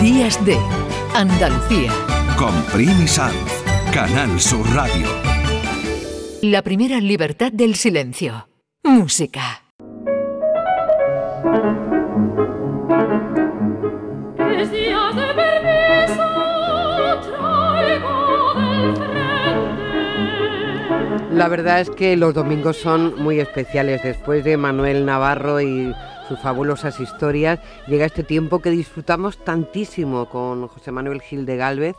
Días de Andalucía. Con Primi Sanz, Canal Sur Radio. La primera libertad del silencio. Música. La verdad es que los domingos son muy especiales. Después de Manuel Navarro y sus fabulosas historias, llega este tiempo que disfrutamos tantísimo con José Manuel Gil de Galvez,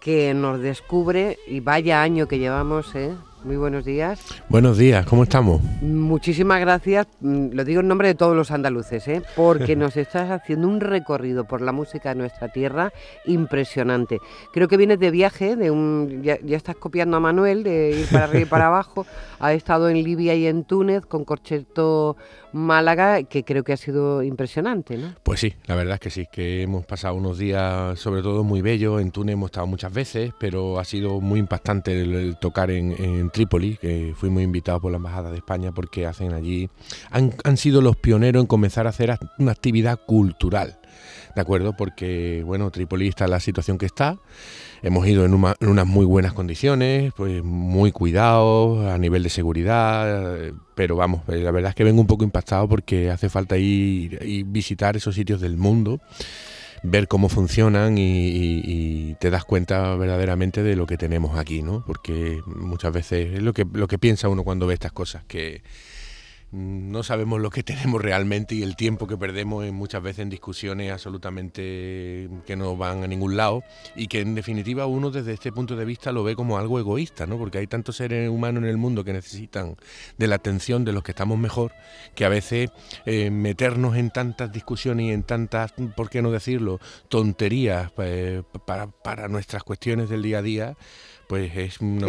que nos descubre, y vaya año que llevamos, ¿eh? Muy buenos días. Buenos días, ¿cómo estamos? Muchísimas gracias, mm, lo digo en nombre de todos los andaluces, ¿eh? porque nos estás haciendo un recorrido por la música de nuestra tierra impresionante. Creo que vienes de viaje, de un, ya, estás copiando a Manuel, de ir para arriba y para abajo. Ha estado en Libia y en Túnez con Corcheto Málaga, que creo que ha sido impresionante, ¿no? Pues sí, la verdad es que sí, que hemos pasado unos días sobre todo muy bellos. En Túnez hemos estado muchas veces, pero ha sido muy impactante el, tocar en Trípoli, que fuimos invitados por la Embajada de España porque hacen allí, han, sido los pioneros en comenzar a hacer una actividad cultural. ¿De acuerdo? Porque, bueno, Trípoli está en la situación que está. Hemos ido en, unas muy buenas condiciones, pues muy cuidados a nivel de seguridad, pero vamos, eh, la verdad es que vengo un poco impactado porque hace falta ir y visitar esos sitios del mundo ver cómo funcionan y, te das cuenta verdaderamente de lo que tenemos aquí, ¿no? Porque muchas veces es lo que, lo que piensa uno cuando ve estas cosas, que no sabemos lo que tenemos realmente y el tiempo que perdemos en, muchas veces en discusiones absolutamente que no van a ningún lado y que en definitiva uno desde este punto de vista lo ve como algo egoísta, ¿no? porque hay tantos seres humanos en el mundo que necesitan de la atención de los que estamos mejor que a veces eh, meternos en tantas discusiones y en tantas, ¿por qué no decirlo?, tonterías eh, para, para nuestras cuestiones del día a día pues es una,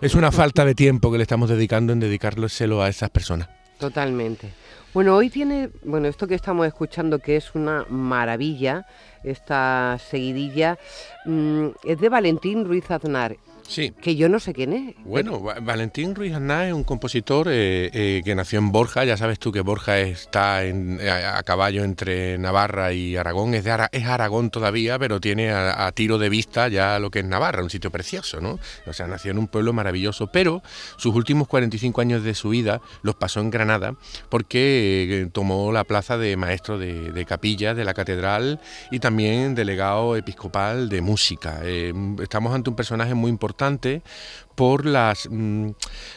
es una falta de tiempo que le estamos dedicando en dedicárselo a esas personas. Totalmente. Bueno, hoy tiene, bueno, esto que estamos escuchando que es una maravilla, esta seguidilla, mm, es de Valentín Ruiz Aznar Sí. Que yo no sé quién es. Bueno, Valentín Ruiz Azná es un compositor eh, eh, que nació en Borja. Ya sabes tú que Borja está eh, a, caballo entre Navarra y Aragón. Es, de es Aragón todavía, pero tiene a, tiro de vista ya lo que es Navarra, un sitio precioso, ¿no? O sea, nació en un pueblo maravilloso, pero sus últimos 45 años de su vida los pasó en Granada porque tomó la plaza de maestro de, capilla de la catedral y también delegado episcopal de música. estamos ante un personaje muy importante importante por las, mm,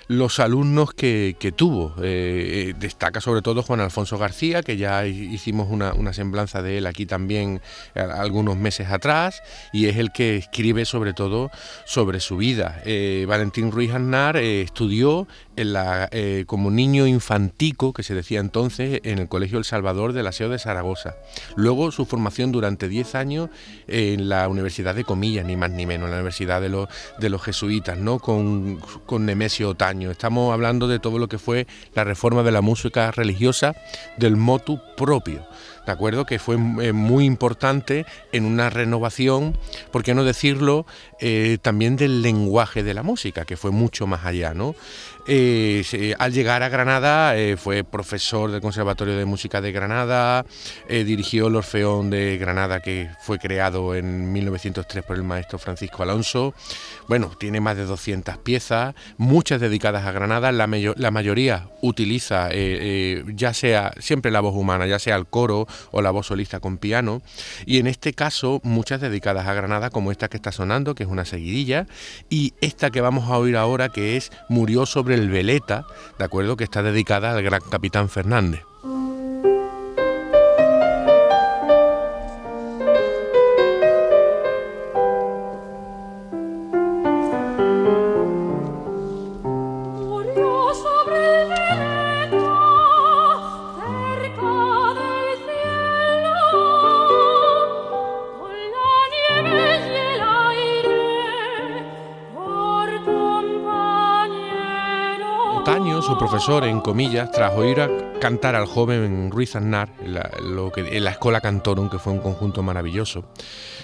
los alumnos que, tuvo. Eh, eh, destaca sobre todo Juan Alfonso García, que ya hicimos una, semblanza de él aquí también eh, algunos meses atrás, y es el que escribe sobre todo sobre su vida. Valentín Ruiz Aznar estudió en la, como niño infantico, que se decía entonces, en el Colegio El Salvador de la SEO de Zaragoza. Luego su formación durante 10 años en la Universidad de Comillas, ni más ni menos, en la Universidad de los, de los Jesuitas, ¿no? Con, con Nemesio Otaño. Estamos hablando de todo lo que fue la reforma de la música religiosa del motu propio. ¿De acuerdo? Que fue eh, muy importante en una renovación, por qué no decirlo, eh, también del lenguaje de la música, que fue mucho más allá, ¿no? Eh, al llegar a Granada eh, fue profesor del Conservatorio de Música de Granada, eh, dirigió el Orfeón de Granada que fue creado en 1903 por el maestro Francisco Alonso. Bueno, tiene más de 200 piezas, muchas dedicadas a Granada, la, la mayoría utiliza ya sea siempre la voz humana, ya sea el coro o la voz solista con piano, y en este caso muchas dedicadas a Granada como esta que está sonando, que es una seguidilla, y esta que vamos a oír ahora que es Murió sobre el Veleta, ¿de acuerdo? Que está dedicada al gran capitán Fernández. Profesor, en comillas, tras oír a cantar al joven Ruiz Aznar en la, lo que, Cantorum, que fue un conjunto maravilloso,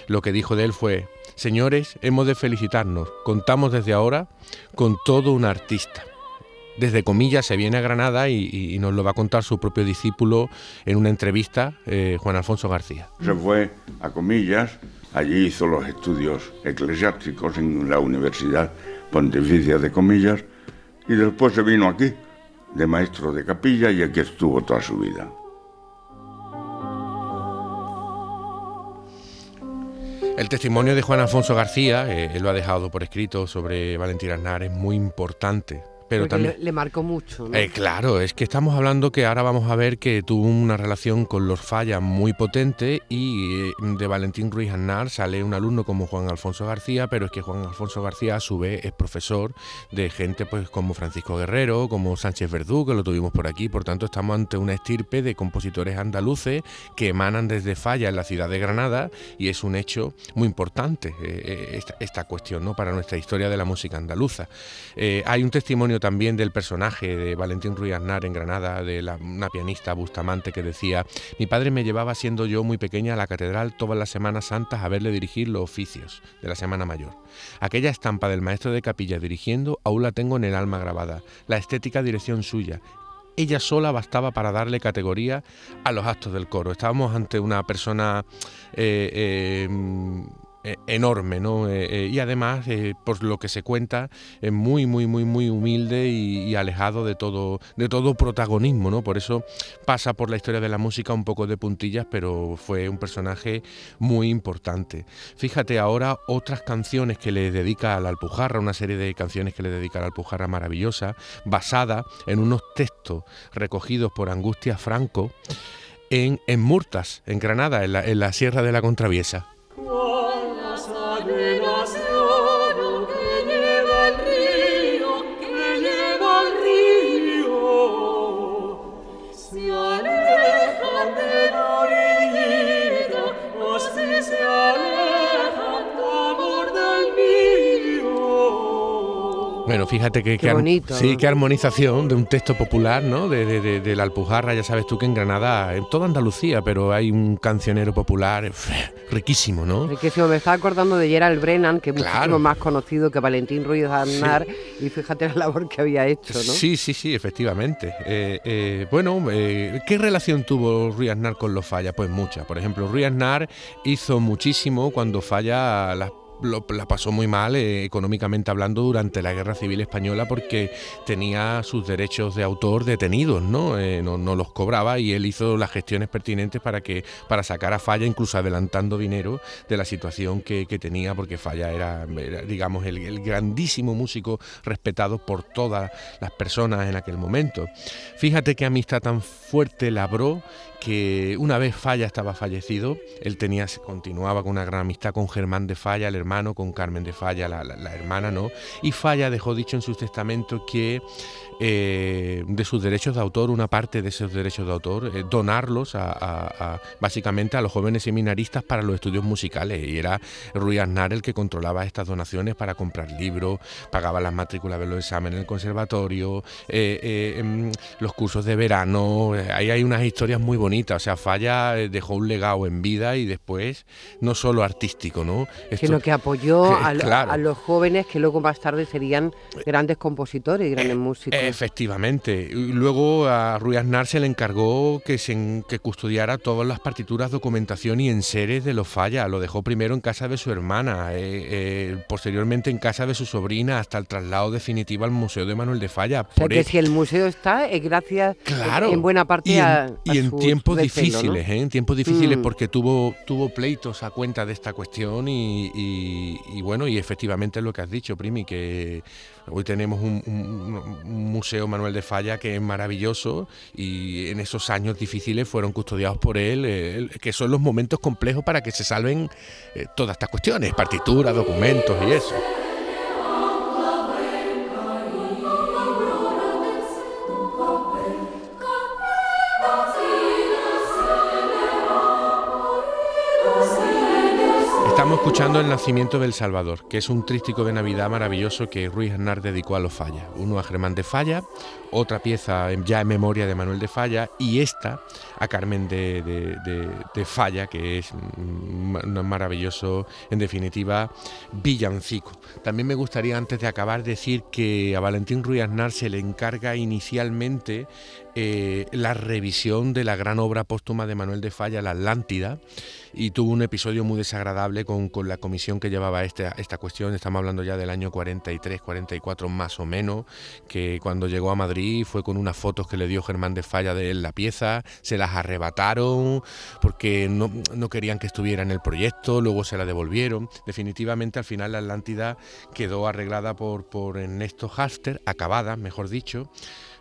lo que dijo de él fue, señores, hemos de felicitarnos, contamos desde ahora con todo un artista. desde comillas se viene a Granada y, nos lo va a contar su propio discípulo en una entrevista, eh, Juan Alfonso García. Se fue a comillas, allí hizo los estudios eclesiásticos en la Universidad Pontificia de Comillas y después se vino aquí de maestro de capilla y aquí estuvo toda su vida. El testimonio de Juan Alfonso García, eh, él lo ha dejado por escrito sobre Valentín Aznar, es muy importante pero también le, marcó mucho. Eh, claro, es que estamos hablando que ahora vamos a ver que tuvo una relación con los Fallas muy potente y eh, de Valentín Ruiz Aznar sale un alumno como Juan Alfonso García, pero es que Juan Alfonso García a su vez es profesor de gente pues como Francisco Guerrero, como Sánchez Verdú, que lo tuvimos por aquí, por tanto estamos ante una estirpe de compositores andaluces que emanan desde Falla en la ciudad de Granada y es un hecho muy importante eh, esta, cuestión ¿no? para nuestra historia de la música andaluza. hay un testimonio también del personaje de Valentín Ruiz en Granada, de la, una pianista Bustamante que decía, mi padre me llevaba siendo yo muy pequeña a la catedral todas las Semanas Santas a verle dirigir los oficios de la Semana Mayor. Aquella estampa del maestro de capilla dirigiendo aún la tengo en el alma grabada, la estética dirección suya, ella sola bastaba para darle categoría a los actos del coro. Estábamos ante una persona eh, eh, eh, enorme, ¿no? Eh, eh, y además, por lo que se cuenta, es muy, muy, muy, muy humilde y, alejado de todo, de todo protagonismo, ¿no? Por eso pasa por la historia de la música un poco de puntillas, pero fue un personaje muy importante. Fíjate ahora otras canciones que le dedica a la Alpujarra, una serie de canciones que le dedica a la Alpujarra maravillosa, basada en unos textos recogidos por Angustia Franco en, en Murtas, en Granada, en la, en la Sierra de la Contraviesa. Bueno, fíjate que, sí, qué armonización de un texto popular, ¿no? De, la Alpujarra, ya sabes tú que en Granada, en toda Andalucía, pero hay un cancionero popular riquísimo, ¿no? Riquísimo, me estaba acordando de Gerald Brennan, que es muchísimo más conocido que Valentín Ruiz Aznar, y fíjate la labor que había hecho, ¿no? Sí, sí, sí, efectivamente. Eh, eh, bueno, eh, ¿qué relación tuvo Ruiz Aznar con los Falla? Pues mucha. Por ejemplo, Ruiz Aznar hizo muchísimo cuando Falla las la pasó muy mal eh, económicamente hablando durante la Guerra Civil Española porque tenía sus derechos de autor detenidos, ¿no? Eh, no, los cobraba y él hizo las gestiones pertinentes para que para sacar a Falla, incluso adelantando dinero de la situación que, tenía, porque Falla era, digamos, el, el, grandísimo músico respetado por todas las personas en aquel momento. Fíjate qué amistad tan fuerte labró que una vez Falla estaba fallecido, él tenía, continuaba con una gran amistad con Germán de Falla, el hermano, con Carmen de Falla, la, hermana, ¿no? Y Falla dejó dicho en sus testamentos que eh, de sus derechos de autor, una parte de esos derechos de autor, eh, donarlos a, básicamente a los jóvenes seminaristas para los estudios musicales. Y era Ruiz Aznar el que controlaba estas donaciones para comprar libros, pagaba las matrículas de los exámenes en el conservatorio, eh, em, los cursos de verano. Ahí hay unas historias muy bonitas. O sea, Falla dejó un legado en vida y después no solo artístico, ¿no? Sino que apoyó a, a, los jóvenes que luego más tarde serían grandes compositores y grandes músicos. Efectivamente. Luego a Ruiz Aznar se le encargó que, se, que custodiara todas las partituras, documentación y enseres de los fallas. Lo dejó primero en casa de su hermana, eh, eh, posteriormente en casa de su sobrina, hasta el traslado definitivo al Museo de Manuel de Falla. O que si el museo está, es gracias en buena parte a, Y en tiempos difíciles, ¿eh? en tiempos difíciles, mm. porque tuvo, tuvo pleitos a cuenta de esta cuestión y, y bueno, y efectivamente es lo que has dicho, Primi, que Hoy tenemos un, museo Manuel de Falla que es maravilloso y en esos años difíciles fueron custodiados por él, que son los momentos complejos para que se salven eh, todas estas cuestiones, partituras, documentos y eso. Estamos escuchando El nacimiento del Salvador, que es un trístico de Navidad maravilloso que Ruiz Aznar dedicó a los Falla. Uno a Germán de Falla, otra pieza ya en memoria de Manuel de Falla y esta a Carmen de, Falla, que es un maravilloso, en definitiva, villancico. También me gustaría antes de acabar decir que a Valentín Ruiz Aznar se le encarga inicialmente eh, la revisión de la gran obra póstuma de Manuel de Falla, La Atlántida, y tuvo un episodio muy desagradable con, la comisión que llevaba esta, esta cuestión, estamos hablando ya del año 43, 44 más o menos, que cuando llegó a Madrid fue con unas fotos que le dio Germán de Falla de la pieza, se las arrebataron porque no, no querían que estuviera en el proyecto, luego se la devolvieron, definitivamente al final la Atlántida quedó arreglada por, por Ernesto Haster, acabada, mejor dicho,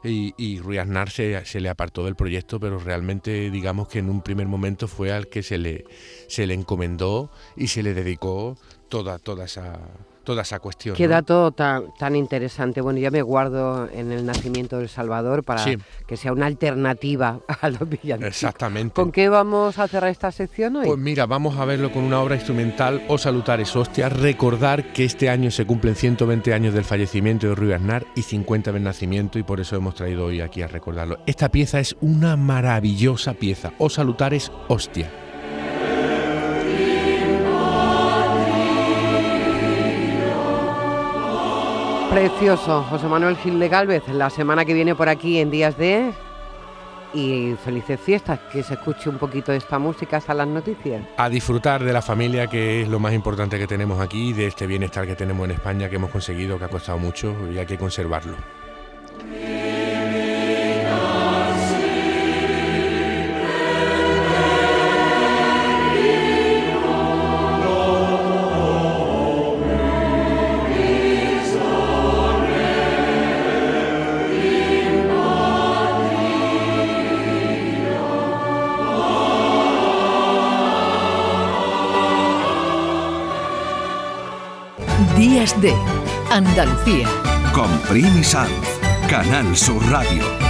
y, y Aznar se, se, le apartó del proyecto, pero realmente digamos que en un primer momento fue al que se le, se le encomendó y se le dedicó toda, toda esa toda esa cuestión. Qué dato tan, tan interesante. Bueno, ya me guardo en el nacimiento del Salvador para que sea una alternativa a los villancicos. Exactamente. ¿Con qué vamos a cerrar esta sección hoy? Pues mira, vamos a verlo con una obra instrumental, O Salutares Hostia. Recordar que este año se cumplen 120 años del fallecimiento de Ruy Aznar y 50 del nacimiento y por eso hemos traído hoy aquí a recordarlo. Esta pieza es una maravillosa pieza, O Salutares Hostia. Precioso, José Manuel Gil de Galvez, la semana que viene por aquí en Días de... Y felices fiestas, que se escuche un poquito de esta música hasta las noticias. A disfrutar de la familia, que es lo más importante que tenemos aquí, de este bienestar que tenemos en España, que hemos conseguido, que ha costado mucho y hay que conservarlo. De Andalucía. Con Primi Sanz, Canal Sur Radio.